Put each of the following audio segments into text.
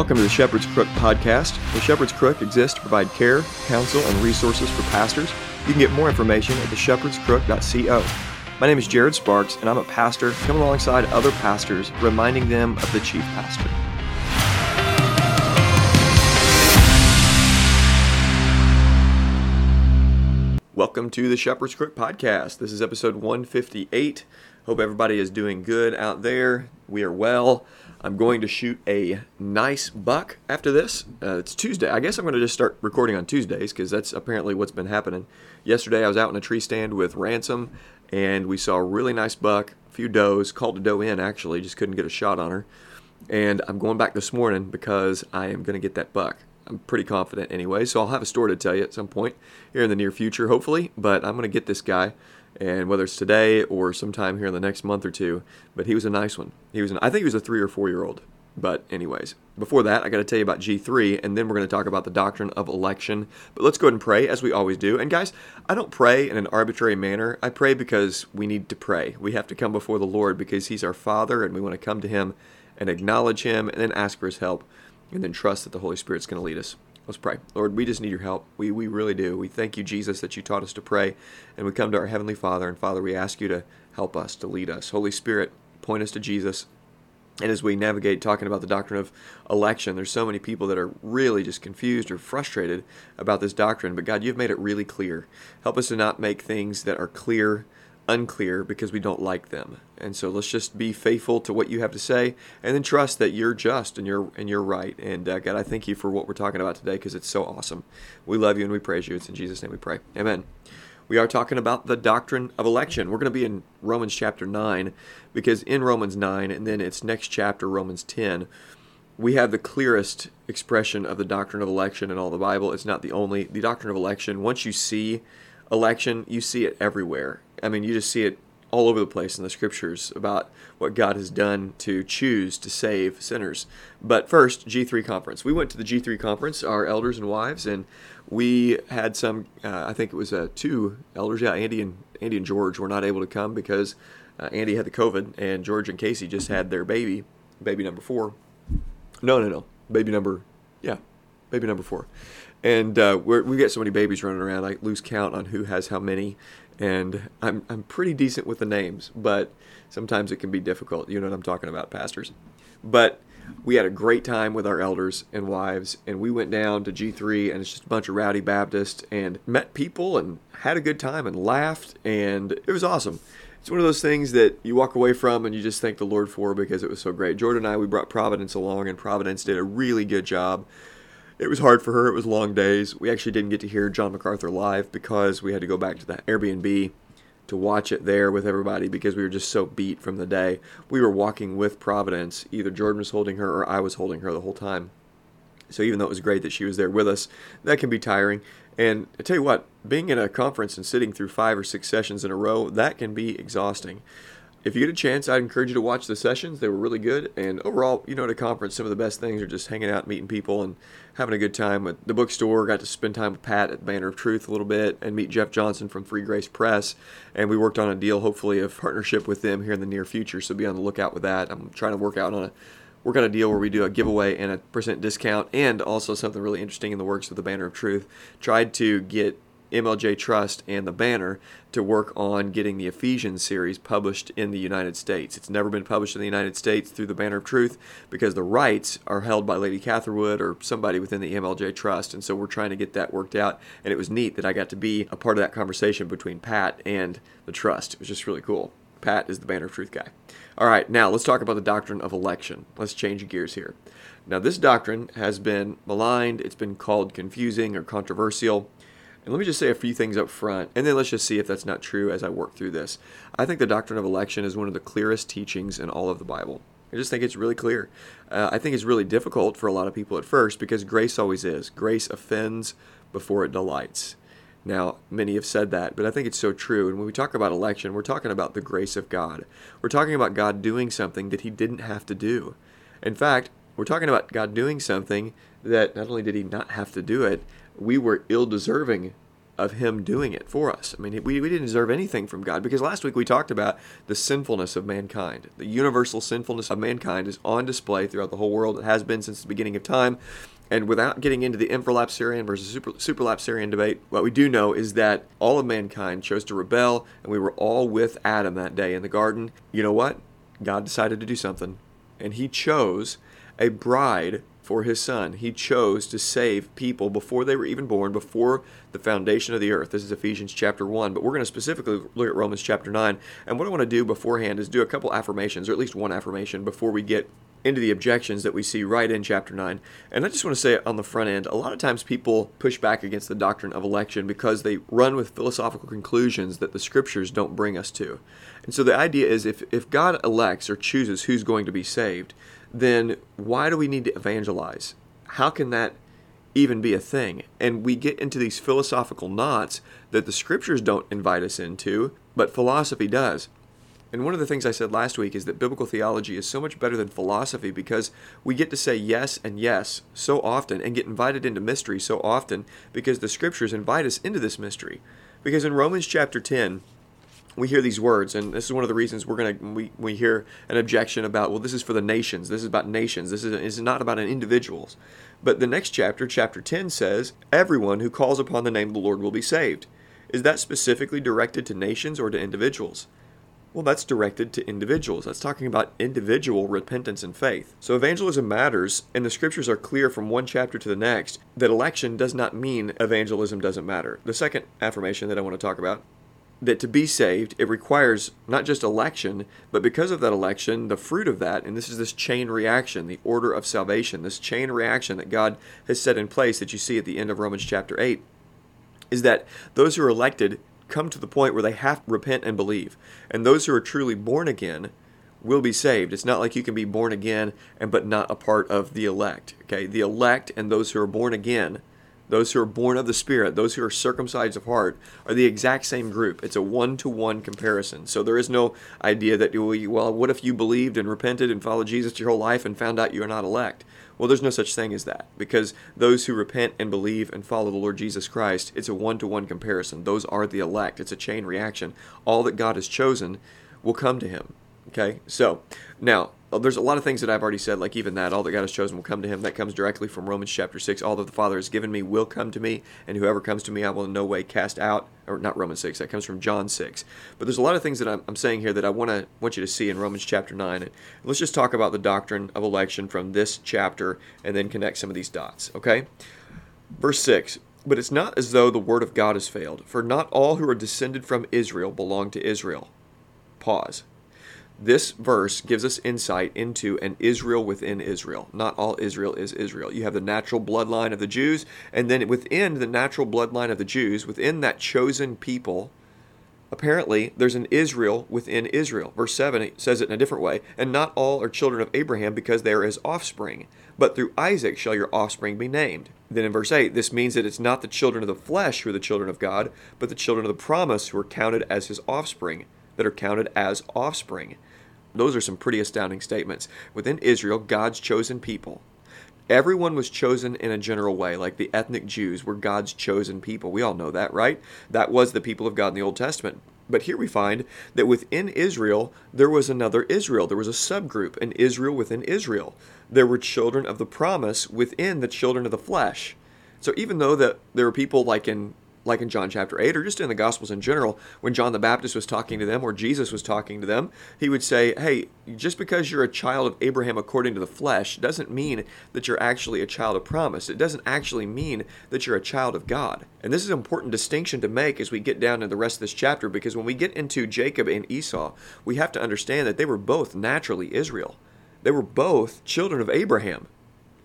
Welcome to the Shepherd's Crook podcast. The Shepherd's Crook exists to provide care, counsel, and resources for pastors. You can get more information at theshepherdscrook.co. My name is Jared Sparks, and I'm a pastor coming alongside other pastors, reminding them of the chief pastor. Welcome to the Shepherd's Crook podcast. This is episode 158. Hope everybody is doing good out there. We are well. I'm going to shoot a nice buck after this. Uh, it's Tuesday. I guess I'm going to just start recording on Tuesdays because that's apparently what's been happening. Yesterday, I was out in a tree stand with Ransom, and we saw a really nice buck, a few does, called a doe in actually, just couldn't get a shot on her. And I'm going back this morning because I am going to get that buck. I'm pretty confident anyway, so I'll have a story to tell you at some point here in the near future, hopefully. But I'm going to get this guy and whether it's today or sometime here in the next month or two. But he was a nice one. He was, an, I think he was a three or four year old. But anyways, before that, I got to tell you about G3, and then we're going to talk about the doctrine of election. But let's go ahead and pray as we always do. And guys, I don't pray in an arbitrary manner. I pray because we need to pray. We have to come before the Lord because He's our Father, and we want to come to Him and acknowledge Him, and then ask for His help, and then trust that the Holy Spirit's going to lead us. Let's pray. Lord, we just need your help. We, we really do. We thank you, Jesus, that you taught us to pray. And we come to our Heavenly Father. And Father, we ask you to help us, to lead us. Holy Spirit, point us to Jesus. And as we navigate talking about the doctrine of election, there's so many people that are really just confused or frustrated about this doctrine. But God, you've made it really clear. Help us to not make things that are clear unclear because we don't like them. And so let's just be faithful to what you have to say, and then trust that you're just and you're and you're right. And uh, God, I thank you for what we're talking about today because it's so awesome. We love you and we praise you. It's in Jesus' name we pray. Amen. We are talking about the doctrine of election. We're going to be in Romans chapter 9 because in Romans 9 and then its next chapter, Romans 10, we have the clearest expression of the doctrine of election in all the Bible. It's not the only. The doctrine of election, once you see election, you see it everywhere. I mean, you just see it all over the place in the scriptures about what God has done to choose to save sinners. But first, G3 conference. We went to the G3 conference, our elders and wives, and we had some. Uh, I think it was uh, two elders. Yeah, Andy and Andy and George were not able to come because uh, Andy had the COVID, and George and Casey just had their baby, baby number four. No, no, no, baby number, yeah, baby number four. And uh, we get so many babies running around, I lose count on who has how many and I'm I'm pretty decent with the names, but sometimes it can be difficult. You know what I'm talking about, pastors. But we had a great time with our elders and wives, and we went down to G3, and it's just a bunch of rowdy Baptists, and met people and had a good time and laughed, and it was awesome. It's one of those things that you walk away from and you just thank the Lord for because it was so great. Jordan and I, we brought Providence along, and Providence did a really good job it was hard for her. It was long days. We actually didn't get to hear John MacArthur live because we had to go back to the Airbnb to watch it there with everybody because we were just so beat from the day. We were walking with Providence. Either Jordan was holding her or I was holding her the whole time. So even though it was great that she was there with us, that can be tiring. And I tell you what, being in a conference and sitting through five or six sessions in a row, that can be exhausting if you get a chance, I'd encourage you to watch the sessions. They were really good. And overall, you know, at a conference, some of the best things are just hanging out, meeting people, and having a good time at the bookstore. Got to spend time with Pat at Banner of Truth a little bit and meet Jeff Johnson from Free Grace Press. And we worked on a deal, hopefully, of partnership with them here in the near future. So be on the lookout with that. I'm trying to work out on a work on a deal where we do a giveaway and a percent discount and also something really interesting in the works of the Banner of Truth. Tried to get MLJ Trust and the Banner to work on getting the Ephesians series published in the United States. It's never been published in the United States through the Banner of Truth because the rights are held by Lady Catherwood or somebody within the MLJ Trust. And so we're trying to get that worked out. And it was neat that I got to be a part of that conversation between Pat and the Trust. It was just really cool. Pat is the Banner of Truth guy. All right, now let's talk about the doctrine of election. Let's change gears here. Now, this doctrine has been maligned, it's been called confusing or controversial. And let me just say a few things up front, and then let's just see if that's not true as I work through this. I think the doctrine of election is one of the clearest teachings in all of the Bible. I just think it's really clear. Uh, I think it's really difficult for a lot of people at first because grace always is. Grace offends before it delights. Now, many have said that, but I think it's so true. And when we talk about election, we're talking about the grace of God. We're talking about God doing something that He didn't have to do. In fact, we're talking about God doing something that not only did He not have to do it, we were ill deserving of Him doing it for us. I mean, we, we didn't deserve anything from God because last week we talked about the sinfulness of mankind. The universal sinfulness of mankind is on display throughout the whole world. It has been since the beginning of time. And without getting into the infralapsarian versus super, superlapsarian debate, what we do know is that all of mankind chose to rebel, and we were all with Adam that day in the garden. You know what? God decided to do something, and He chose a bride for his son. He chose to save people before they were even born, before the foundation of the earth. This is Ephesians chapter 1, but we're going to specifically look at Romans chapter 9. And what I want to do beforehand is do a couple affirmations, or at least one affirmation, before we get into the objections that we see right in chapter 9. And I just want to say on the front end, a lot of times people push back against the doctrine of election because they run with philosophical conclusions that the scriptures don't bring us to. And so the idea is if, if God elects or chooses who's going to be saved, then why do we need to evangelize? How can that even be a thing? And we get into these philosophical knots that the scriptures don't invite us into, but philosophy does. And one of the things I said last week is that biblical theology is so much better than philosophy because we get to say yes and yes so often and get invited into mystery so often because the scriptures invite us into this mystery. Because in Romans chapter 10, we hear these words, and this is one of the reasons we're gonna we, we hear an objection about well, this is for the nations. This is about nations. This is, is not about an individuals. But the next chapter, chapter ten, says everyone who calls upon the name of the Lord will be saved. Is that specifically directed to nations or to individuals? Well, that's directed to individuals. That's talking about individual repentance and faith. So evangelism matters, and the scriptures are clear from one chapter to the next that election does not mean evangelism doesn't matter. The second affirmation that I want to talk about that to be saved, it requires not just election, but because of that election, the fruit of that, and this is this chain reaction, the order of salvation, this chain reaction that God has set in place that you see at the end of Romans chapter 8, is that those who are elected come to the point where they have to repent and believe. And those who are truly born again will be saved. It's not like you can be born again and but not a part of the elect. Okay? The elect and those who are born again those who are born of the Spirit, those who are circumcised of heart, are the exact same group. It's a one to one comparison. So there is no idea that, well, what if you believed and repented and followed Jesus your whole life and found out you are not elect? Well, there's no such thing as that because those who repent and believe and follow the Lord Jesus Christ, it's a one to one comparison. Those are the elect. It's a chain reaction. All that God has chosen will come to him. Okay, so now Uh, there's a lot of things that I've already said, like even that, all that God has chosen will come to him. That comes directly from Romans chapter 6. All that the Father has given me will come to me, and whoever comes to me I will in no way cast out. Or not Romans 6, that comes from John 6. But there's a lot of things that I'm, I'm saying here that I want to want you to see in Romans chapter 9. And let's just talk about the doctrine of election from this chapter and then connect some of these dots, okay? Verse 6 But it's not as though the word of God has failed, for not all who are descended from Israel belong to Israel. Pause. This verse gives us insight into an Israel within Israel. Not all Israel is Israel. You have the natural bloodline of the Jews, and then within the natural bloodline of the Jews, within that chosen people, apparently there's an Israel within Israel. Verse 7 says it in a different way. And not all are children of Abraham because they are his offspring, but through Isaac shall your offspring be named. Then in verse 8, this means that it's not the children of the flesh who are the children of God, but the children of the promise who are counted as his offspring, that are counted as offspring. Those are some pretty astounding statements. Within Israel, God's chosen people, everyone was chosen in a general way, like the ethnic Jews were God's chosen people. We all know that, right? That was the people of God in the Old Testament. But here we find that within Israel, there was another Israel. There was a subgroup, an Israel within Israel. There were children of the promise within the children of the flesh. So even though that there were people like in like in John chapter 8 or just in the Gospels in general, when John the Baptist was talking to them or Jesus was talking to them, he would say, Hey, just because you're a child of Abraham according to the flesh doesn't mean that you're actually a child of promise. It doesn't actually mean that you're a child of God. And this is an important distinction to make as we get down to the rest of this chapter because when we get into Jacob and Esau, we have to understand that they were both naturally Israel. They were both children of Abraham.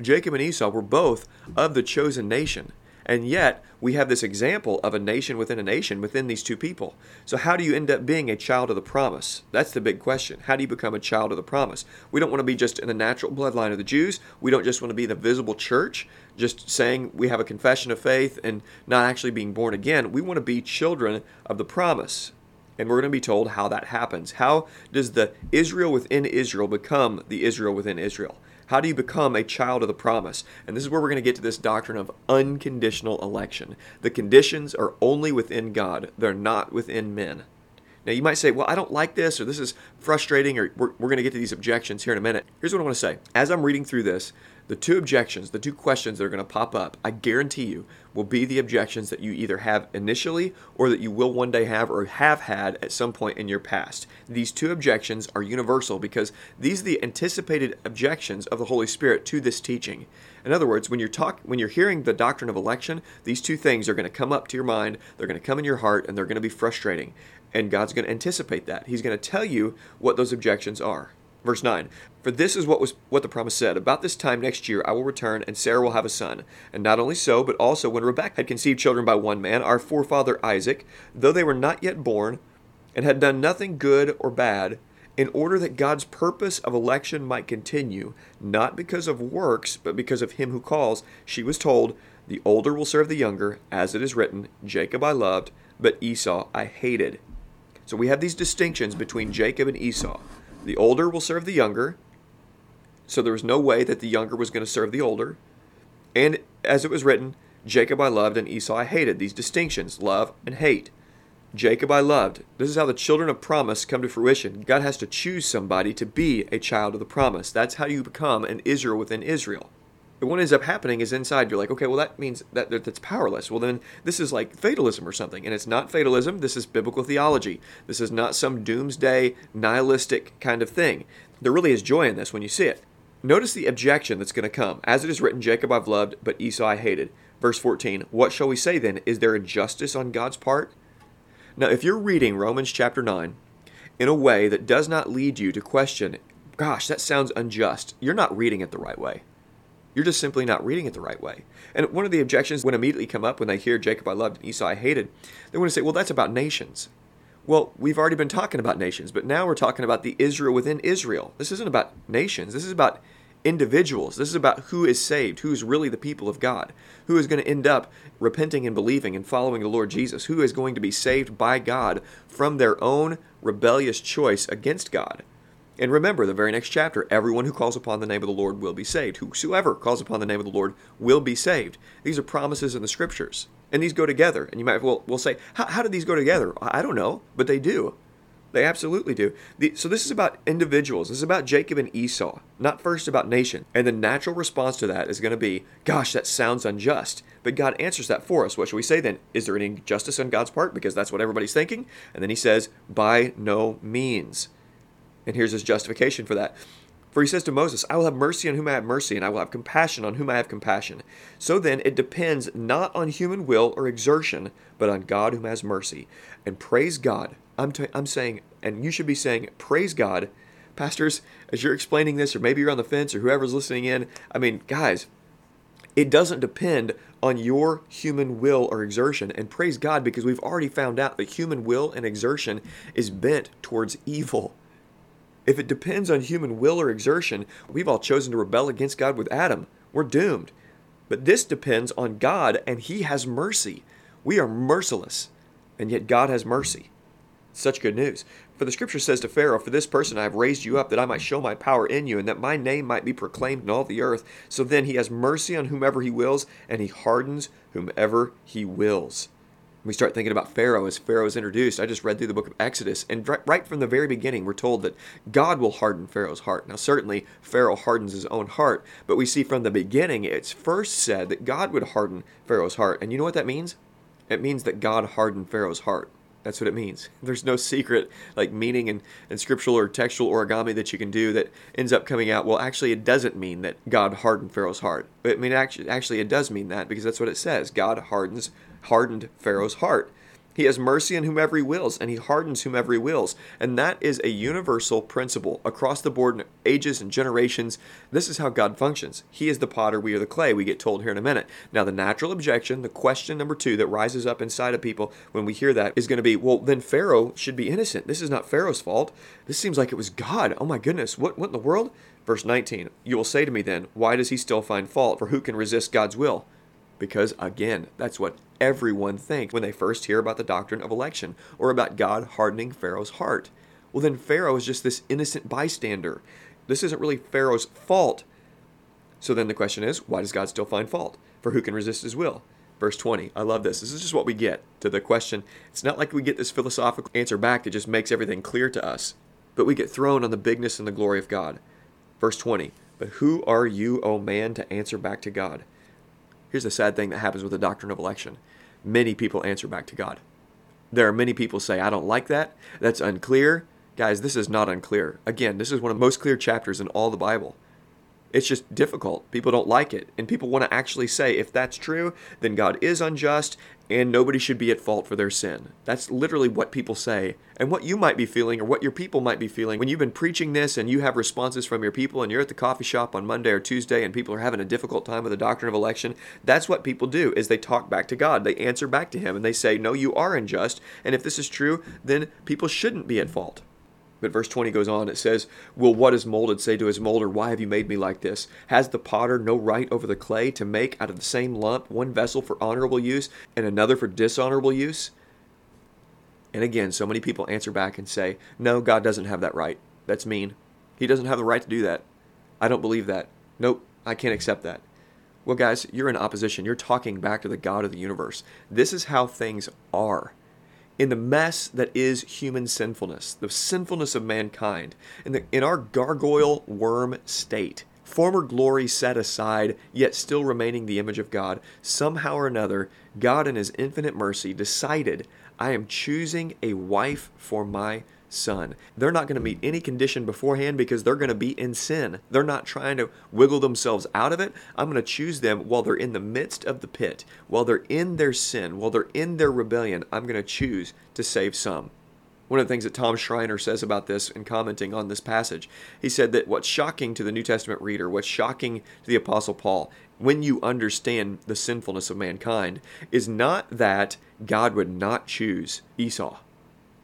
Jacob and Esau were both of the chosen nation. And yet, we have this example of a nation within a nation within these two people. So, how do you end up being a child of the promise? That's the big question. How do you become a child of the promise? We don't want to be just in the natural bloodline of the Jews. We don't just want to be the visible church, just saying we have a confession of faith and not actually being born again. We want to be children of the promise. And we're going to be told how that happens. How does the Israel within Israel become the Israel within Israel? How do you become a child of the promise? And this is where we're going to get to this doctrine of unconditional election. The conditions are only within God, they're not within men. Now, you might say, well, I don't like this, or this is frustrating, or we're, we're going to get to these objections here in a minute. Here's what I want to say. As I'm reading through this, the two objections, the two questions that are going to pop up, I guarantee you, will be the objections that you either have initially or that you will one day have or have had at some point in your past. These two objections are universal because these are the anticipated objections of the Holy Spirit to this teaching. In other words, when you're talk when you're hearing the doctrine of election, these two things are going to come up to your mind, they're going to come in your heart and they're going to be frustrating. And God's going to anticipate that. He's going to tell you what those objections are. Verse 9 For this is what was what the promise said About this time next year I will return, and Sarah will have a son. And not only so, but also when Rebekah had conceived children by one man, our forefather Isaac, though they were not yet born, and had done nothing good or bad, in order that God's purpose of election might continue, not because of works, but because of him who calls, she was told, The older will serve the younger, as it is written, Jacob I loved, but Esau I hated. So we have these distinctions between Jacob and Esau. The older will serve the younger, so there was no way that the younger was going to serve the older. And as it was written, Jacob I loved and Esau I hated. These distinctions, love and hate. Jacob I loved. This is how the children of promise come to fruition. God has to choose somebody to be a child of the promise. That's how you become an Israel within Israel what ends up happening is inside you're like, okay, well that means that, that that's powerless. Well then this is like fatalism or something, and it's not fatalism. This is biblical theology. This is not some doomsday nihilistic kind of thing. There really is joy in this when you see it. Notice the objection that's going to come. As it is written, Jacob I've loved, but Esau I hated. Verse 14. What shall we say then? Is there injustice on God's part? Now, if you're reading Romans chapter 9 in a way that does not lead you to question, gosh, that sounds unjust, you're not reading it the right way. You're just simply not reading it the right way. And one of the objections would immediately come up when they hear Jacob I loved and Esau I hated, they want to say, well, that's about nations. Well, we've already been talking about nations, but now we're talking about the Israel within Israel. This isn't about nations. This is about individuals. This is about who is saved, who is really the people of God, who is going to end up repenting and believing and following the Lord Jesus, who is going to be saved by God from their own rebellious choice against God. And remember, the very next chapter, everyone who calls upon the name of the Lord will be saved. Whosoever calls upon the name of the Lord will be saved. These are promises in the scriptures. And these go together. And you might well, will say, how, do these go together? I don't know, but they do. They absolutely do. The, so this is about individuals. This is about Jacob and Esau, not first about nation. And the natural response to that is going to be, gosh, that sounds unjust. But God answers that for us. What should we say then? Is there any justice on God's part? Because that's what everybody's thinking. And then he says, by no means. And here's his justification for that. For he says to Moses, I will have mercy on whom I have mercy, and I will have compassion on whom I have compassion. So then, it depends not on human will or exertion, but on God whom has mercy. And praise God. I'm, t- I'm saying, and you should be saying, praise God. Pastors, as you're explaining this, or maybe you're on the fence, or whoever's listening in, I mean, guys, it doesn't depend on your human will or exertion. And praise God because we've already found out that human will and exertion is bent towards evil. If it depends on human will or exertion, we've all chosen to rebel against God with Adam. We're doomed. But this depends on God, and He has mercy. We are merciless, and yet God has mercy. Such good news. For the scripture says to Pharaoh, For this person I have raised you up, that I might show my power in you, and that my name might be proclaimed in all the earth. So then he has mercy on whomever he wills, and he hardens whomever he wills we start thinking about Pharaoh as Pharaoh is introduced. I just read through the book of Exodus, and right from the very beginning, we're told that God will harden Pharaoh's heart. Now, certainly, Pharaoh hardens his own heart, but we see from the beginning, it's first said that God would harden Pharaoh's heart. And you know what that means? It means that God hardened Pharaoh's heart. That's what it means. There's no secret like meaning and, and scriptural or textual origami that you can do that ends up coming out. Well, actually, it doesn't mean that God hardened Pharaoh's heart. I mean, actually, actually, it does mean that because that's what it says. God hardens hardened Pharaoh's heart. He has mercy on whomever he wills, and he hardens whomever he wills. And that is a universal principle across the board in ages and generations. This is how God functions. He is the potter, we are the clay, we get told here in a minute. Now, the natural objection, the question number two that rises up inside of people when we hear that is going to be, well, then Pharaoh should be innocent. This is not Pharaoh's fault. This seems like it was God. Oh my goodness, what, what in the world? Verse 19, you will say to me then, why does he still find fault? For who can resist God's will? Because again, that's what everyone thinks when they first hear about the doctrine of election or about God hardening Pharaoh's heart. Well, then Pharaoh is just this innocent bystander. This isn't really Pharaoh's fault. So then the question is, why does God still find fault? For who can resist his will? Verse 20. I love this. This is just what we get to the question. It's not like we get this philosophical answer back that just makes everything clear to us, but we get thrown on the bigness and the glory of God. Verse 20. But who are you, O man, to answer back to God? Here's the sad thing that happens with the doctrine of election many people answer back to God. There are many people say, I don't like that. That's unclear. Guys, this is not unclear. Again, this is one of the most clear chapters in all the Bible. It's just difficult. People don't like it. And people want to actually say, if that's true, then God is unjust and nobody should be at fault for their sin. That's literally what people say. And what you might be feeling or what your people might be feeling when you've been preaching this and you have responses from your people and you're at the coffee shop on Monday or Tuesday and people are having a difficult time with the doctrine of election, that's what people do is they talk back to God. They answer back to him and they say, "No, you are unjust." And if this is true, then people shouldn't be at fault. But verse 20 goes on. It says, Will what is molded say to his molder, Why have you made me like this? Has the potter no right over the clay to make out of the same lump one vessel for honorable use and another for dishonorable use? And again, so many people answer back and say, No, God doesn't have that right. That's mean. He doesn't have the right to do that. I don't believe that. Nope, I can't accept that. Well, guys, you're in opposition. You're talking back to the God of the universe. This is how things are in the mess that is human sinfulness, the sinfulness of mankind, in, the, in our gargoyle worm state, former glory set aside, yet still remaining the image of God, somehow or another, God in His infinite mercy decided, I am choosing a wife for my son. They're not going to meet any condition beforehand because they're going to be in sin. They're not trying to wiggle themselves out of it. I'm going to choose them while they're in the midst of the pit, while they're in their sin, while they're in their rebellion. I'm going to choose to save some. One of the things that Tom Schreiner says about this in commenting on this passage, he said that what's shocking to the New Testament reader, what's shocking to the Apostle Paul, when you understand the sinfulness of mankind, is not that God would not choose Esau.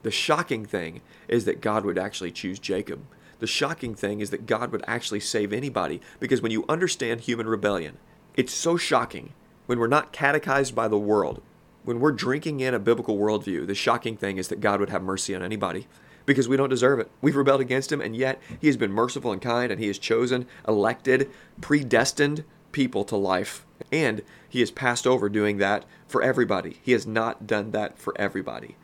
The shocking thing is that God would actually choose Jacob. The shocking thing is that God would actually save anybody because when you understand human rebellion, it's so shocking when we're not catechized by the world, when we're drinking in a biblical worldview. The shocking thing is that God would have mercy on anybody because we don't deserve it. We've rebelled against Him, and yet He has been merciful and kind, and He has chosen, elected, predestined people to life. And He has passed over doing that for everybody. He has not done that for everybody.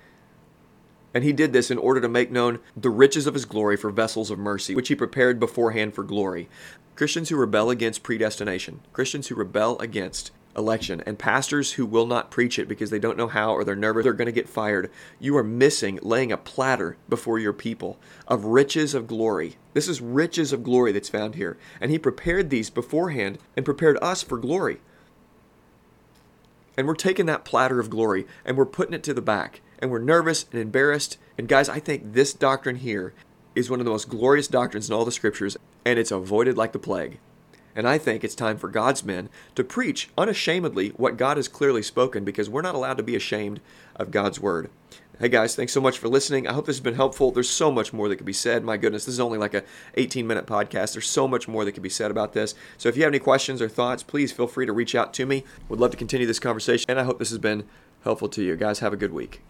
And he did this in order to make known the riches of his glory for vessels of mercy, which he prepared beforehand for glory. Christians who rebel against predestination, Christians who rebel against election, and pastors who will not preach it because they don't know how or they're nervous they're going to get fired, you are missing laying a platter before your people of riches of glory. This is riches of glory that's found here. And he prepared these beforehand and prepared us for glory. And we're taking that platter of glory and we're putting it to the back and we're nervous and embarrassed. And guys, I think this doctrine here is one of the most glorious doctrines in all the scriptures, and it's avoided like the plague. And I think it's time for God's men to preach unashamedly what God has clearly spoken because we're not allowed to be ashamed of God's word. Hey guys, thanks so much for listening. I hope this has been helpful. There's so much more that could be said. My goodness, this is only like a 18 minute podcast. There's so much more that could be said about this. So if you have any questions or thoughts, please feel free to reach out to me. Would love to continue this conversation, and I hope this has been helpful to you. Guys, have a good week.